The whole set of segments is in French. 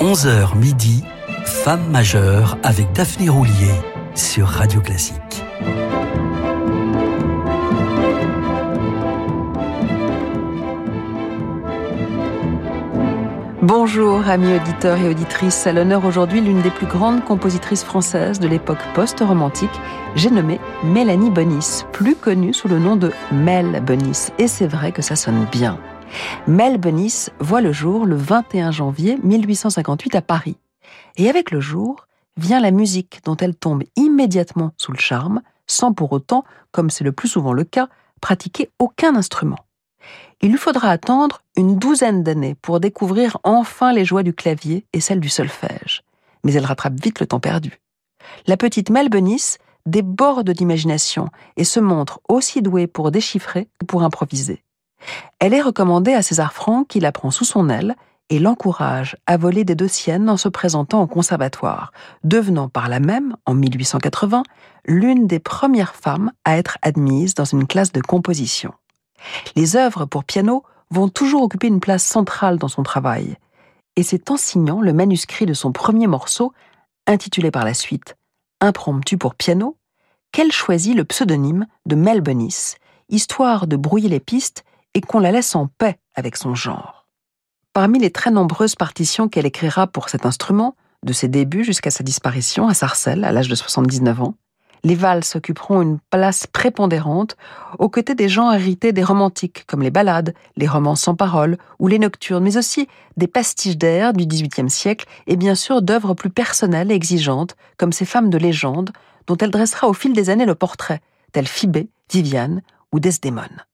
11h midi, Femme majeure avec Daphné Roulier sur Radio Classique. Bonjour amis auditeurs et auditrices, à l'honneur aujourd'hui l'une des plus grandes compositrices françaises de l'époque post-romantique, j'ai nommé Mélanie Bonis, plus connue sous le nom de Mel Bonis, et c'est vrai que ça sonne bien. Mel Bonis voit le jour le 21 janvier 1858 à Paris. Et avec le jour vient la musique dont elle tombe immédiatement sous le charme, sans pour autant, comme c'est le plus souvent le cas, pratiquer aucun instrument. Il lui faudra attendre une douzaine d'années pour découvrir enfin les joies du clavier et celles du solfège. Mais elle rattrape vite le temps perdu. La petite Mel Benis déborde d'imagination et se montre aussi douée pour déchiffrer que pour improviser. Elle est recommandée à César Franck qui la prend sous son aile et l'encourage à voler des deux siennes en se présentant au conservatoire, devenant par là même, en 1880, l'une des premières femmes à être admise dans une classe de composition. Les œuvres pour piano vont toujours occuper une place centrale dans son travail. Et c'est en signant le manuscrit de son premier morceau, intitulé par la suite Impromptu pour piano, qu'elle choisit le pseudonyme de Melbonis, histoire de brouiller les pistes et qu'on la laisse en paix avec son genre. Parmi les très nombreuses partitions qu'elle écrira pour cet instrument, de ses débuts jusqu'à sa disparition à Sarcelles à l'âge de 79 ans, les valses occuperont une place prépondérante aux côtés des gens hérités des romantiques, comme les ballades, les romans sans paroles ou les nocturnes, mais aussi des pastiches d'air du XVIIIe siècle et bien sûr d'œuvres plus personnelles et exigeantes, comme ces femmes de légende dont elle dressera au fil des années le portrait, telles Phibé, Viviane ou Desdémone.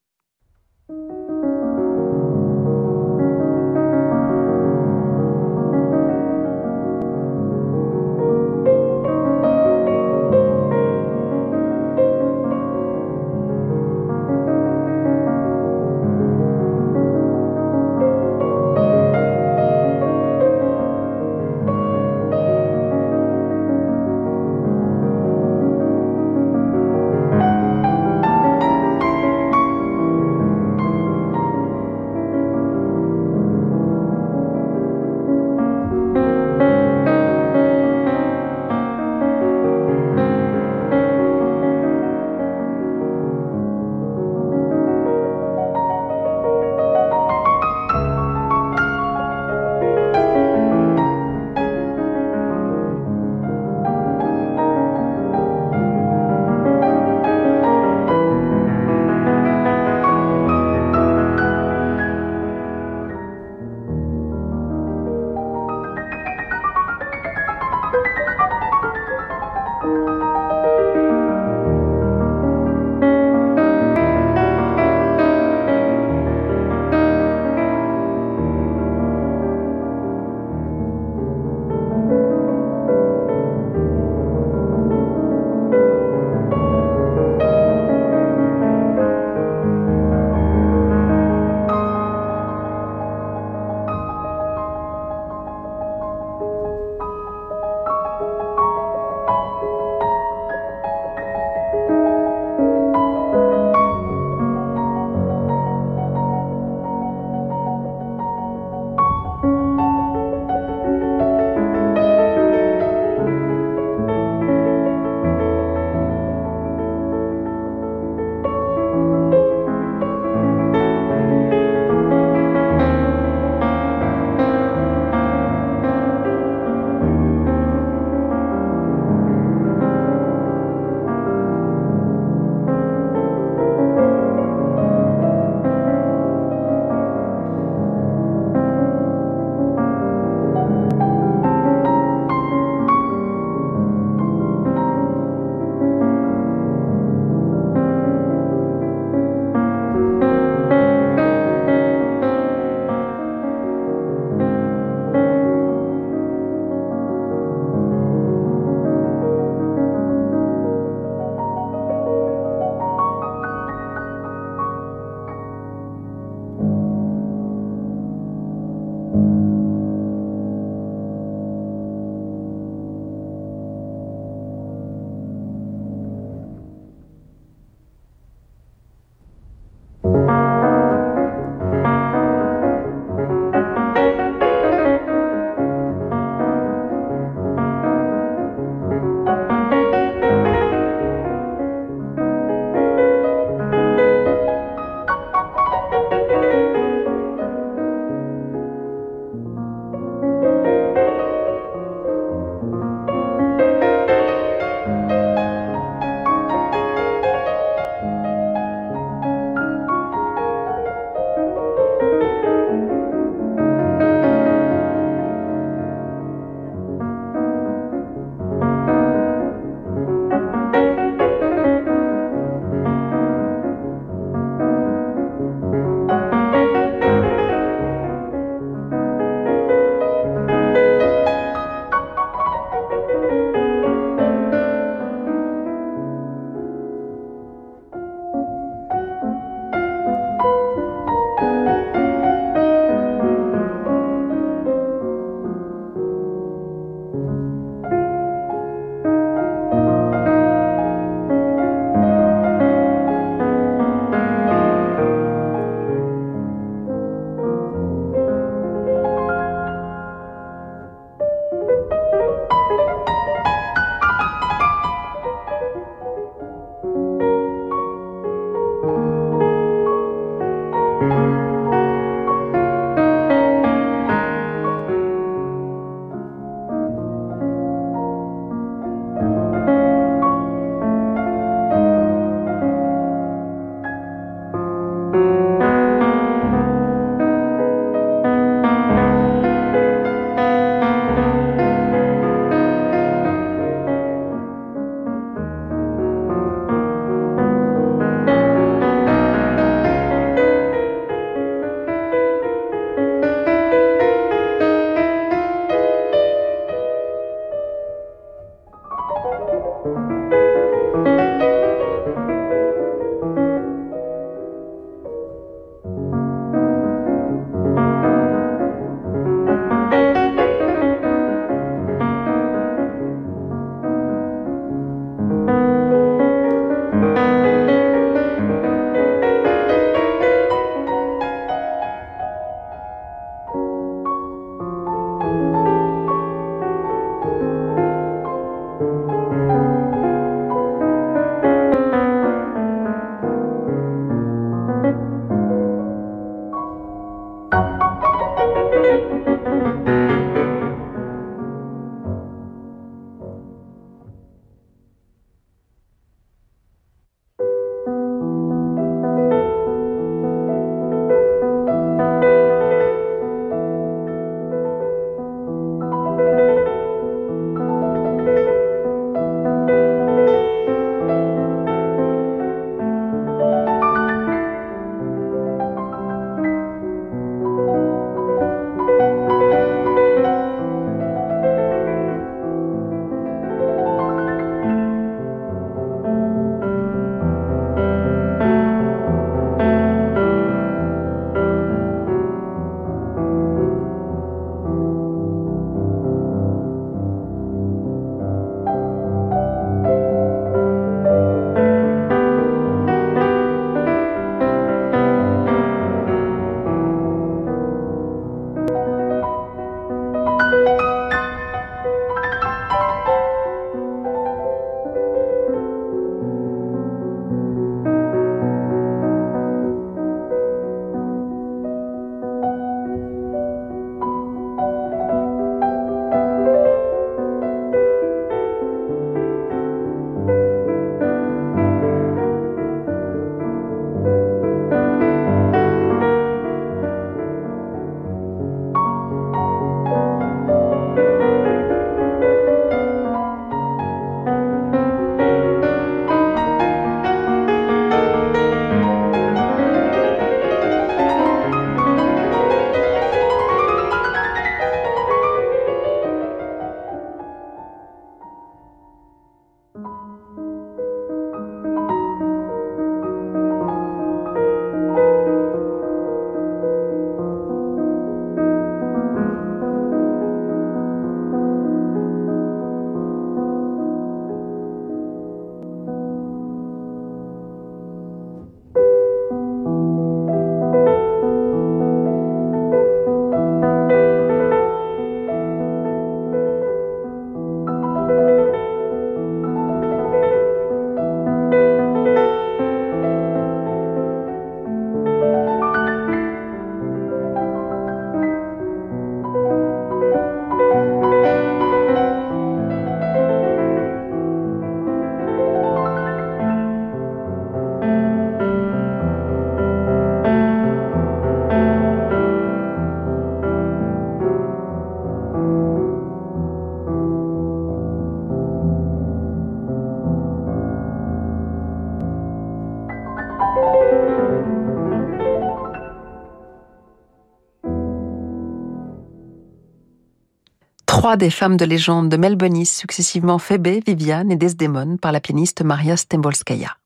Trois des femmes de légende de Melbonis, successivement Phébé, Viviane et Desdemone, par la pianiste Maria Stembolskaya.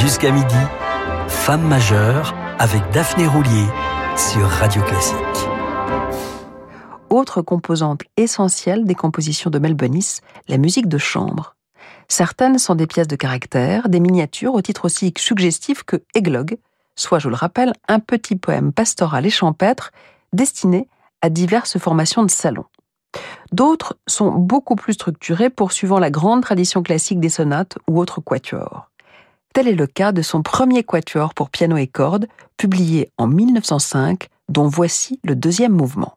Jusqu'à midi, Femme majeure avec Daphné Roulier sur Radio Classique. Autre composante essentielle des compositions de Melbonis, la musique de chambre. Certaines sont des pièces de caractère, des miniatures au titre aussi suggestif que Églogue, soit, je le rappelle, un petit poème pastoral et champêtre destiné à diverses formations de salon. D'autres sont beaucoup plus structurées poursuivant la grande tradition classique des sonates ou autres quatuors. Tel est le cas de son premier quatuor pour piano et cordes, publié en 1905, dont voici le deuxième mouvement.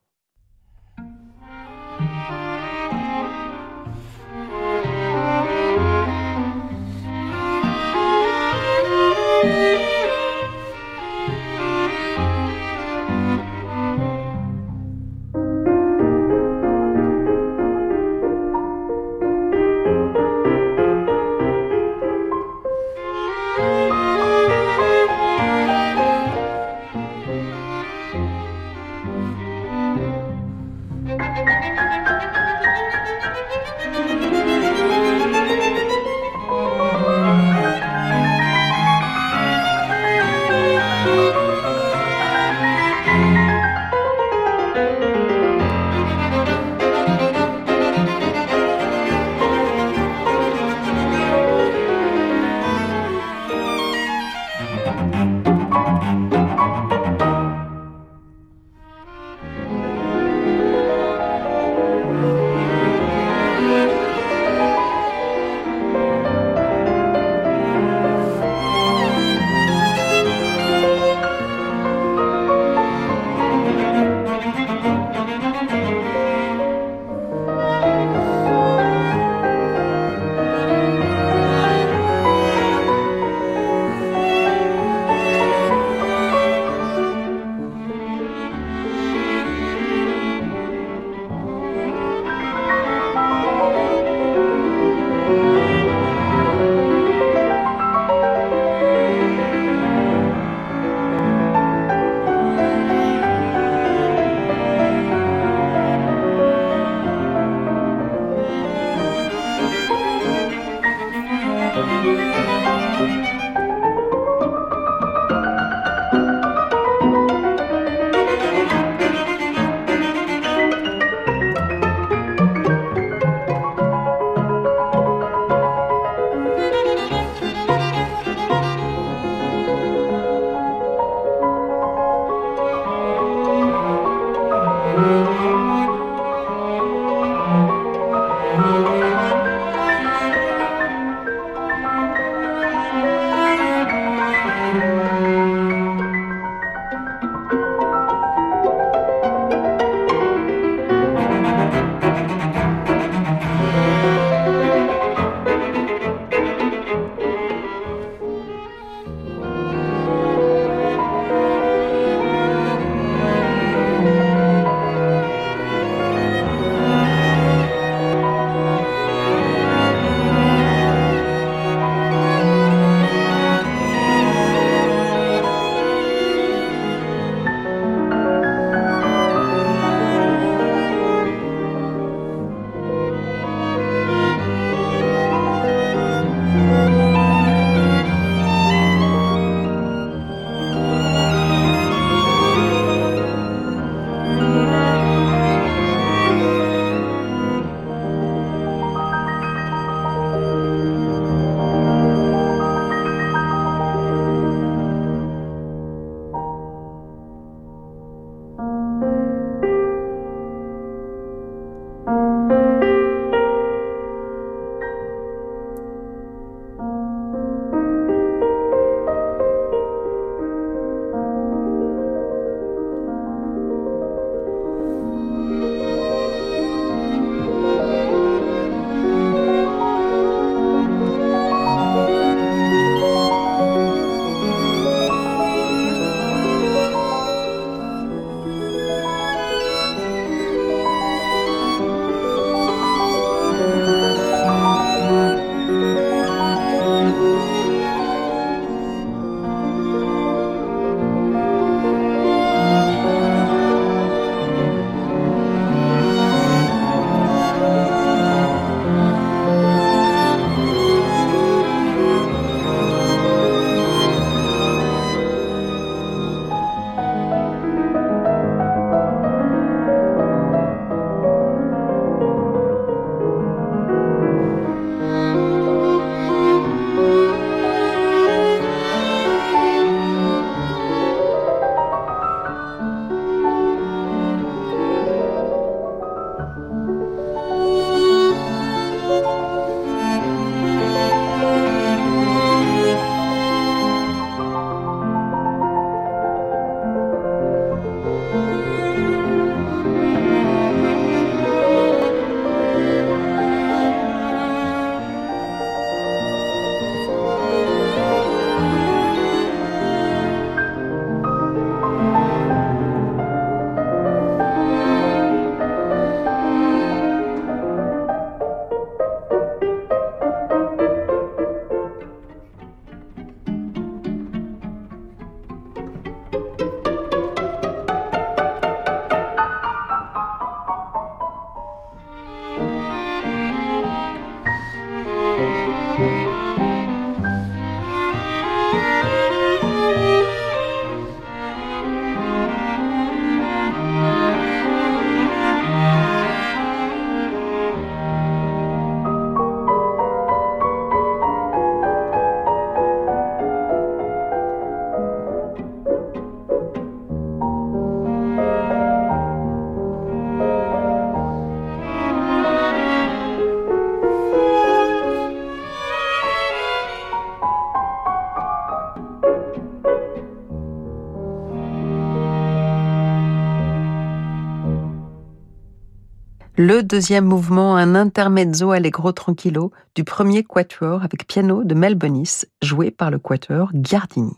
Le deuxième mouvement, un intermezzo allegro tranquillo du premier quatuor avec piano de Mel Bonis, joué par le quatuor Gardini.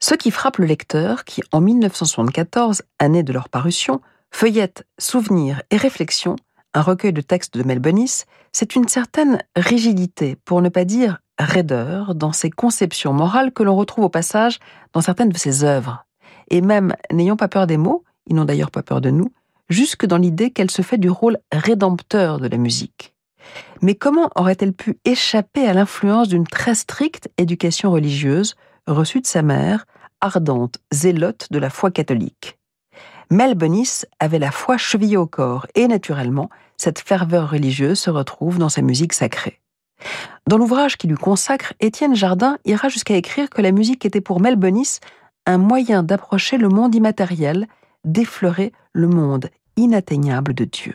Ce qui frappe le lecteur, qui en 1974, année de leur parution, feuillette Souvenirs et réflexions, un recueil de textes de Mel Bonis, c'est une certaine rigidité, pour ne pas dire raideur, dans ses conceptions morales que l'on retrouve au passage dans certaines de ses œuvres. Et même, n'ayant pas peur des mots, ils n'ont d'ailleurs pas peur de nous, jusque dans l'idée qu'elle se fait du rôle rédempteur de la musique. Mais comment aurait-elle pu échapper à l'influence d'une très stricte éducation religieuse reçue de sa mère, ardente zélote de la foi catholique? Mel Bonis avait la foi chevillée au corps et naturellement, cette ferveur religieuse se retrouve dans sa musique sacrée. Dans l'ouvrage qui lui consacre, Étienne Jardin ira jusqu'à écrire que la musique était pour Mel Bonis un moyen d'approcher le monde immatériel, d'effleurer le monde inatteignable de Dieu.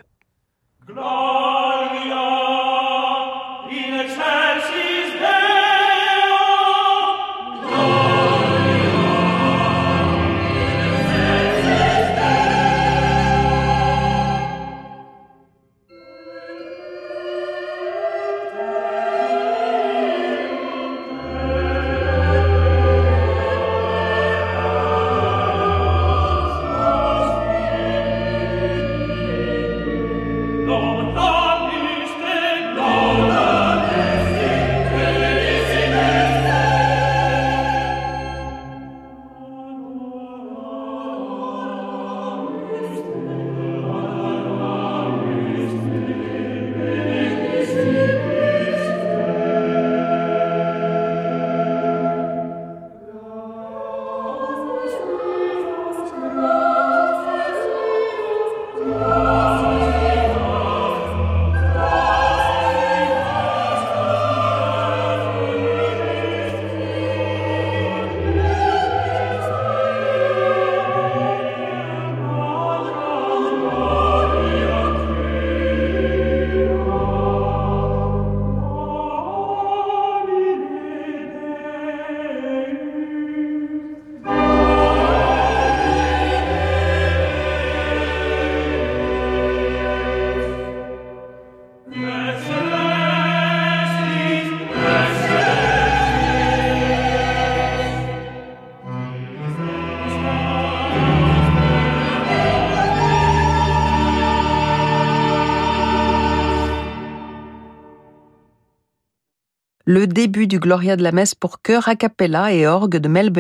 Le début du Gloria de la Messe pour chœur a cappella et orgue de Mel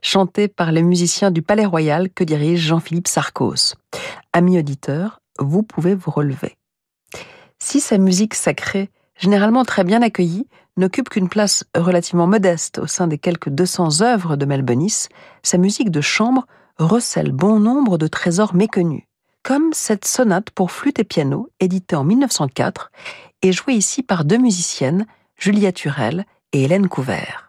chanté par les musiciens du Palais Royal que dirige Jean-Philippe Sarcos. Amis auditeurs, vous pouvez vous relever. Si sa musique sacrée, généralement très bien accueillie, n'occupe qu'une place relativement modeste au sein des quelques 200 œuvres de Mel sa musique de chambre recèle bon nombre de trésors méconnus, comme cette sonate pour flûte et piano, éditée en 1904 et jouée ici par deux musiciennes, Julia Turel et Hélène Couvert.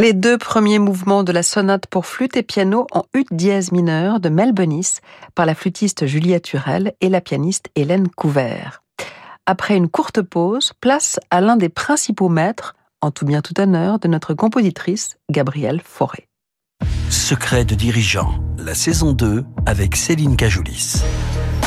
Les deux premiers mouvements de la sonate pour flûte et piano en ut dièse mineur de Mel Bonis par la flûtiste Julia Turel et la pianiste Hélène Couvert. Après une courte pause, place à l'un des principaux maîtres, en tout bien tout honneur, de notre compositrice Gabrielle Fauré. Secret de dirigeant, la saison 2 avec Céline Cajoulis.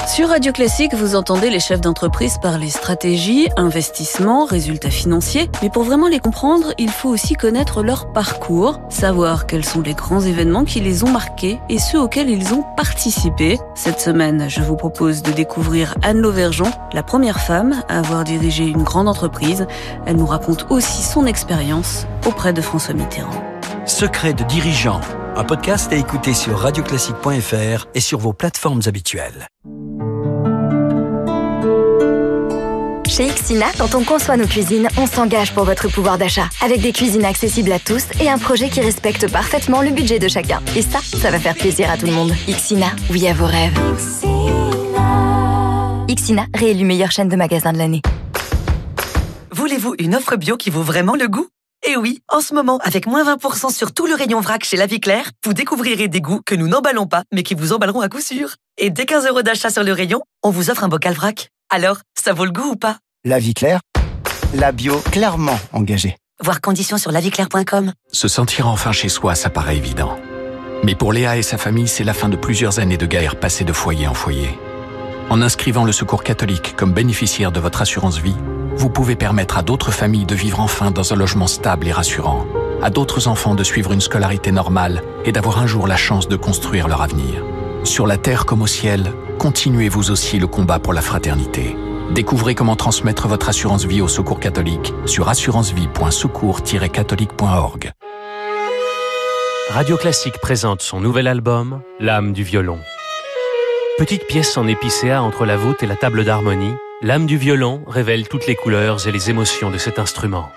Sur Radio Classique, vous entendez les chefs d'entreprise parler stratégie, investissement, résultats financiers. Mais pour vraiment les comprendre, il faut aussi connaître leur parcours, savoir quels sont les grands événements qui les ont marqués et ceux auxquels ils ont participé. Cette semaine, je vous propose de découvrir Anne Lauvergeon, la première femme à avoir dirigé une grande entreprise. Elle nous raconte aussi son expérience auprès de François Mitterrand. Secret de dirigeant, un podcast à écouter sur radioclassique.fr et sur vos plateformes habituelles. Chez Xina, quand on conçoit nos cuisines, on s'engage pour votre pouvoir d'achat. Avec des cuisines accessibles à tous et un projet qui respecte parfaitement le budget de chacun. Et ça, ça va faire plaisir à tout le monde. Xina, oui à vos rêves. Xina, réélu meilleure chaîne de magasins de l'année. Voulez-vous une offre bio qui vaut vraiment le goût? Eh oui, en ce moment, avec moins 20% sur tout le rayon vrac chez La Vie Claire, vous découvrirez des goûts que nous n'emballons pas, mais qui vous emballeront à coup sûr. Et dès 15 euros d'achat sur le rayon, on vous offre un bocal vrac. Alors, ça vaut le goût ou pas? La vie claire, la bio clairement engagée. Voir conditions sur laviclaire.com. Se sentir enfin chez soi, ça paraît évident. Mais pour Léa et sa famille, c'est la fin de plusieurs années de guerre passées de foyer en foyer. En inscrivant le Secours catholique comme bénéficiaire de votre assurance vie, vous pouvez permettre à d'autres familles de vivre enfin dans un logement stable et rassurant, à d'autres enfants de suivre une scolarité normale et d'avoir un jour la chance de construire leur avenir. Sur la terre comme au ciel, continuez vous aussi le combat pour la fraternité. Découvrez comment transmettre votre assurance vie au Secours catholique sur assurancevie.secours-catholique.org. Radio Classique présente son nouvel album, L'âme du violon. Petite pièce en épicéa entre la voûte et la table d'harmonie, L'âme du violon révèle toutes les couleurs et les émotions de cet instrument.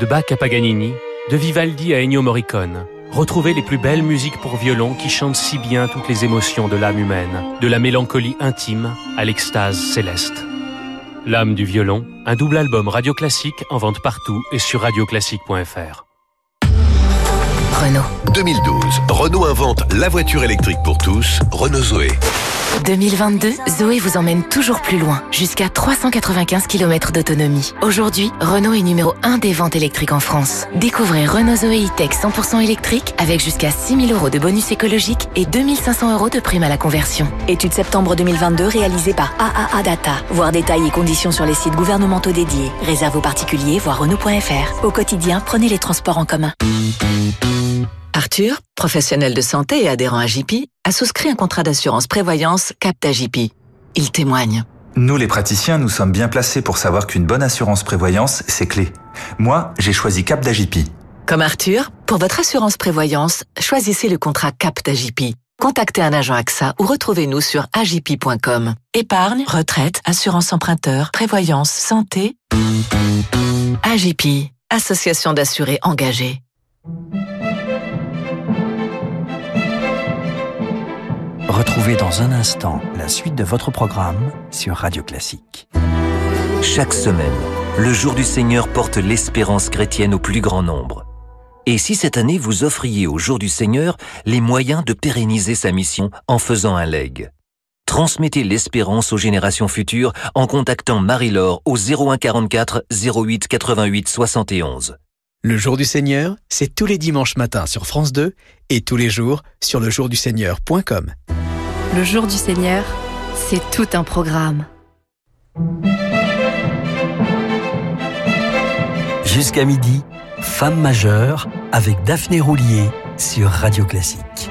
De Bach à Paganini, de Vivaldi à Ennio Morricone, retrouvez les plus belles musiques pour violon qui chantent si bien toutes les émotions de l'âme humaine, de la mélancolie intime à l'extase céleste. L'âme du violon, un double album radio classique en vente partout et sur radioclassique.fr. Renault. 2012, Renault invente la voiture électrique pour tous, Renault Zoé. 2022, Zoé vous emmène toujours plus loin, jusqu'à 395 km d'autonomie. Aujourd'hui, Renault est numéro 1 des ventes électriques en France. Découvrez Renault Zoé E-Tech 100% électrique avec jusqu'à 6000 euros de bonus écologique et 2500 euros de prime à la conversion. Étude septembre 2022 réalisée par AAA Data. Voir détails et conditions sur les sites gouvernementaux dédiés. Réserve aux particuliers, voir Renault.fr. Au quotidien, prenez les transports en commun. Arthur, professionnel de santé et adhérent à JP, a souscrit un contrat d'assurance prévoyance Capta JP. Il témoigne. Nous, les praticiens, nous sommes bien placés pour savoir qu'une bonne assurance prévoyance, c'est clé. Moi, j'ai choisi Cap. Comme Arthur, pour votre assurance prévoyance, choisissez le contrat Cap. Contactez un agent AXA ou retrouvez-nous sur agip.com. Épargne, retraite, assurance emprunteur, prévoyance, santé. AJP, association d'assurés engagés. Retrouvez dans un instant la suite de votre programme sur Radio Classique. Chaque semaine, le jour du Seigneur porte l'espérance chrétienne au plus grand nombre. Et si cette année vous offriez au jour du Seigneur les moyens de pérenniser sa mission en faisant un leg Transmettez l'espérance aux générations futures en contactant Marie-Laure au 01 44 08 88 71. Le jour du Seigneur, c'est tous les dimanches matins sur France 2 et tous les jours sur lejourduseigneur.com. Le jour du Seigneur, c'est tout un programme. Jusqu'à midi, Femme majeure avec Daphné Roulier sur Radio Classique.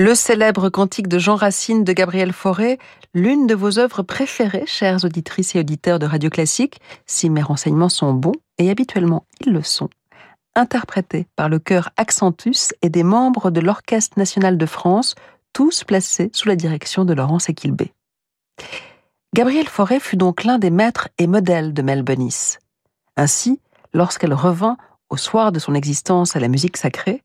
Le célèbre cantique de Jean Racine de Gabriel Fauré, l'une de vos œuvres préférées, chères auditrices et auditeurs de Radio Classique, si mes renseignements sont bons, et habituellement ils le sont, interprétée par le chœur Accentus et des membres de l'Orchestre national de France, tous placés sous la direction de Laurence Equilbé. Gabriel Fauré fut donc l'un des maîtres et modèles de Mel Bonis. Ainsi, lorsqu'elle revint au soir de son existence à la musique sacrée,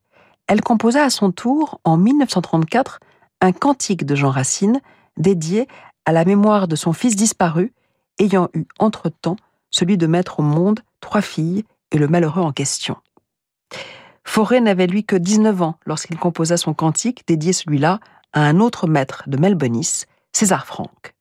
elle composa à son tour, en 1934, un cantique de Jean Racine dédié à la mémoire de son fils disparu, ayant eu entre-temps celui de mettre au monde trois filles et le malheureux en question. Forêt n'avait lui que 19 ans lorsqu'il composa son cantique, dédié celui-là à un autre maître de Melbonis, César Franck.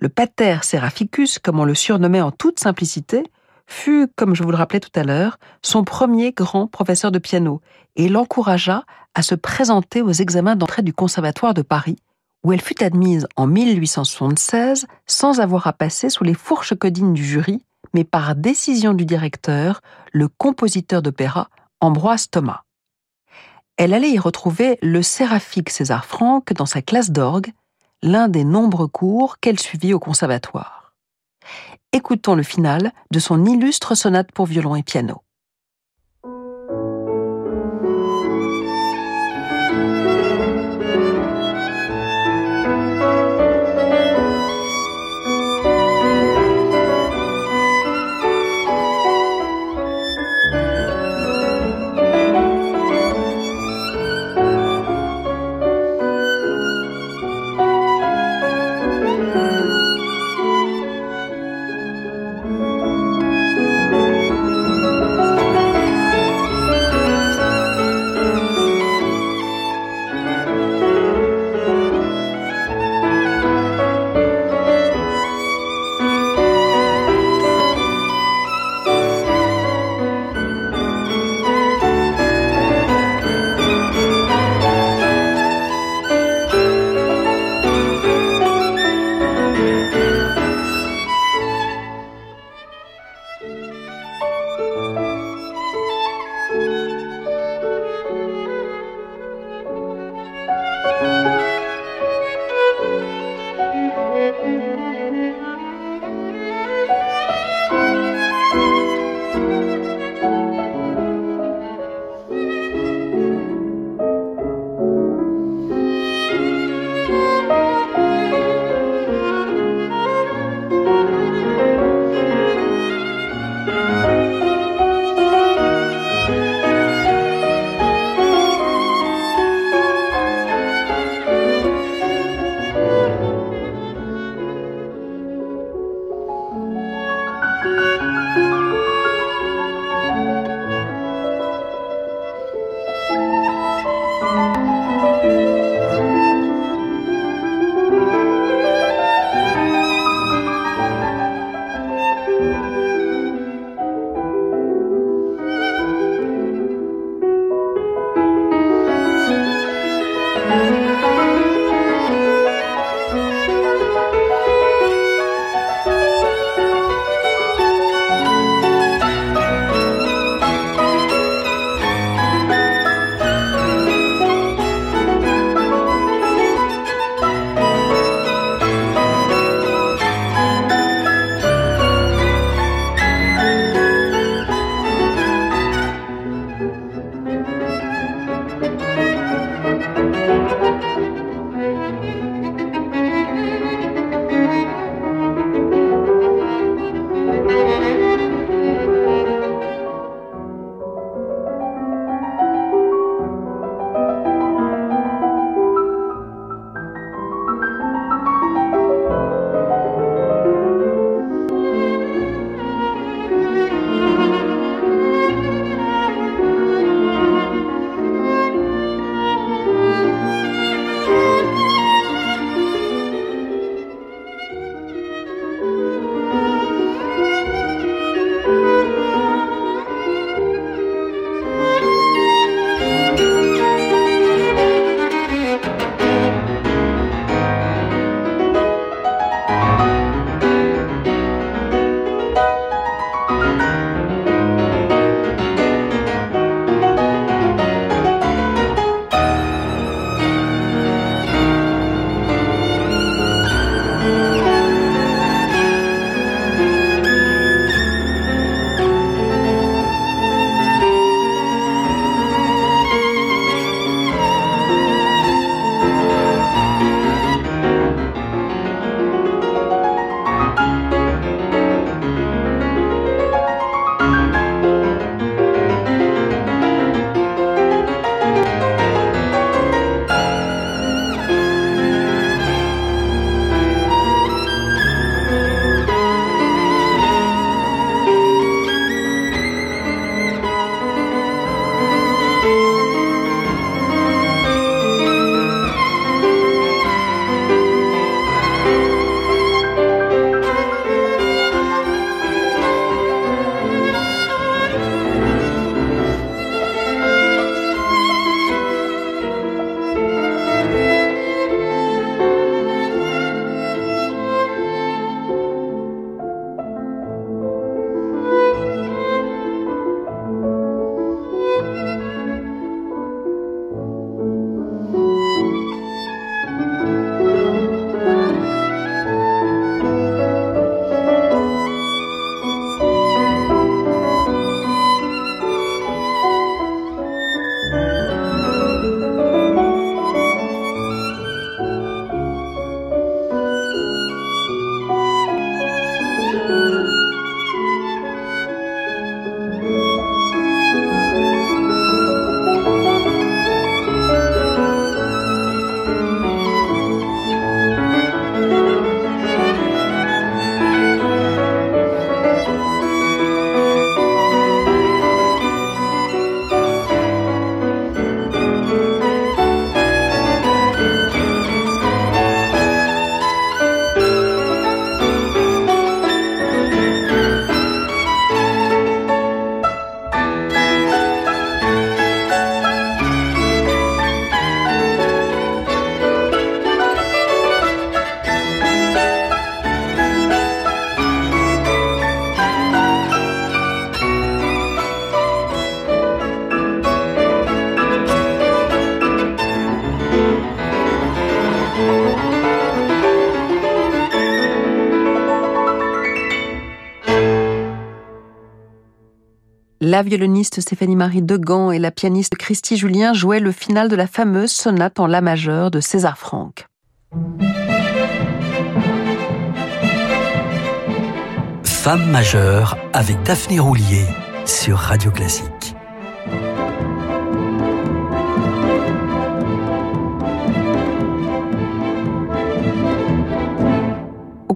Le pater Seraphicus, comme on le surnommait en toute simplicité, fut, comme je vous le rappelais tout à l'heure, son premier grand professeur de piano et l'encouragea à se présenter aux examens d'entrée du Conservatoire de Paris, où elle fut admise en 1876 sans avoir à passer sous les fourches codines du jury, mais par décision du directeur, le compositeur d'opéra Ambroise Thomas. Elle allait y retrouver le séraphique César Franck dans sa classe d'orgue, l'un des nombreux cours qu'elle suivit au conservatoire écoutons le final de son illustre sonate pour violon et piano. La violoniste Stéphanie-Marie Degan et la pianiste Christy Julien jouaient le final de la fameuse sonate en La majeur de César Franck. Femme majeure avec Daphné Roulier sur Radio Classique.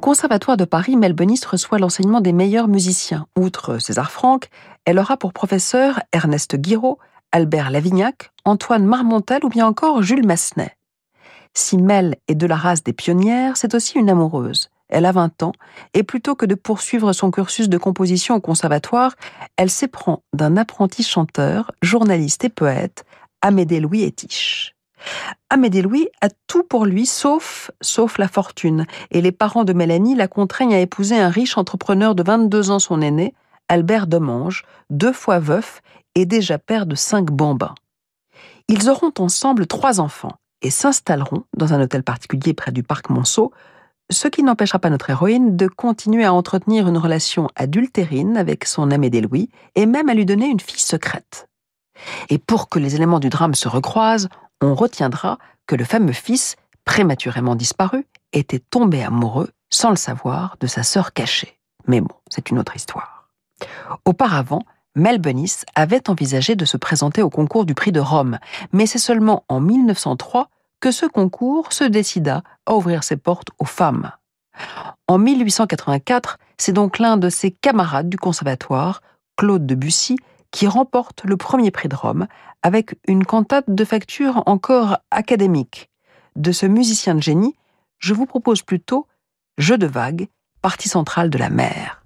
Conservatoire de Paris, Melbonis reçoit l'enseignement des meilleurs musiciens. Outre César Franck, elle aura pour professeur Ernest Guiraud, Albert Lavignac, Antoine Marmontel ou bien encore Jules Massenet. Si Mel est de la race des pionnières, c'est aussi une amoureuse. Elle a 20 ans, et plutôt que de poursuivre son cursus de composition au conservatoire, elle s'éprend d'un apprenti chanteur, journaliste et poète, Amédée Louis Etiche. Amédée Louis a tout pour lui sauf, sauf la fortune, et les parents de Mélanie la contraignent à épouser un riche entrepreneur de 22 ans son aîné, Albert Domange, deux fois veuf et déjà père de cinq bambins. Ils auront ensemble trois enfants et s'installeront dans un hôtel particulier près du parc Monceau, ce qui n'empêchera pas notre héroïne de continuer à entretenir une relation adultérine avec son Amédée Louis et même à lui donner une fille secrète. Et pour que les éléments du drame se recroisent, on retiendra que le fameux fils, prématurément disparu, était tombé amoureux, sans le savoir, de sa sœur cachée. Mais bon, c'est une autre histoire. Auparavant, Mel avait envisagé de se présenter au concours du prix de Rome, mais c'est seulement en 1903 que ce concours se décida à ouvrir ses portes aux femmes. En 1884, c'est donc l'un de ses camarades du conservatoire, Claude Debussy, qui remporte le premier prix de Rome avec une cantate de facture encore académique. De ce musicien de génie, je vous propose plutôt Jeu de vagues, partie centrale de la mer.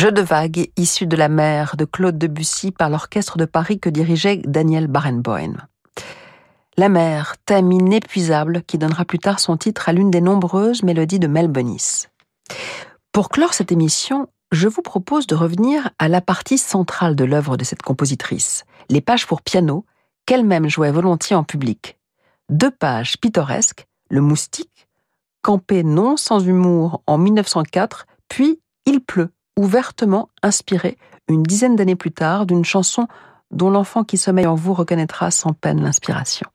Jeu de vagues issu de la mer de Claude Debussy par l'orchestre de Paris que dirigeait Daniel Barenboim. La mer, thème inépuisable qui donnera plus tard son titre à l'une des nombreuses mélodies de Mel Bonis. Pour clore cette émission, je vous propose de revenir à la partie centrale de l'œuvre de cette compositrice, les pages pour piano, qu'elle-même jouait volontiers en public. Deux pages pittoresques, Le Moustique, campé non sans humour en 1904, puis Il pleut, ouvertement inspiré une dizaine d'années plus tard d'une chanson dont l'enfant qui sommeille en vous reconnaîtra sans peine l'inspiration.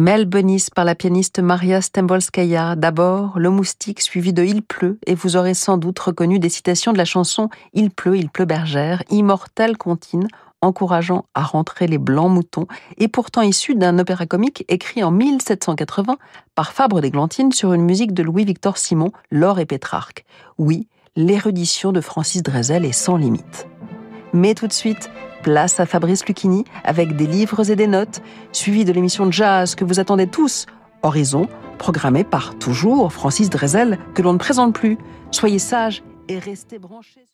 Mel par la pianiste Maria Stembolskaya. D'abord, Le Moustique, suivi de Il pleut, et vous aurez sans doute reconnu des citations de la chanson Il pleut, il pleut bergère, immortelle comptine, encourageant à rentrer les blancs moutons, et pourtant issu d'un opéra comique écrit en 1780 par Fabre d'Églantine sur une musique de Louis-Victor Simon, L'or et Pétrarque. Oui, l'érudition de Francis Drezel est sans limite. Mais tout de suite, place à Fabrice Lucchini avec des livres et des notes, suivi de l'émission de jazz que vous attendez tous, Horizon, programmée par toujours Francis Drezel, que l'on ne présente plus. Soyez sages et restez branchés.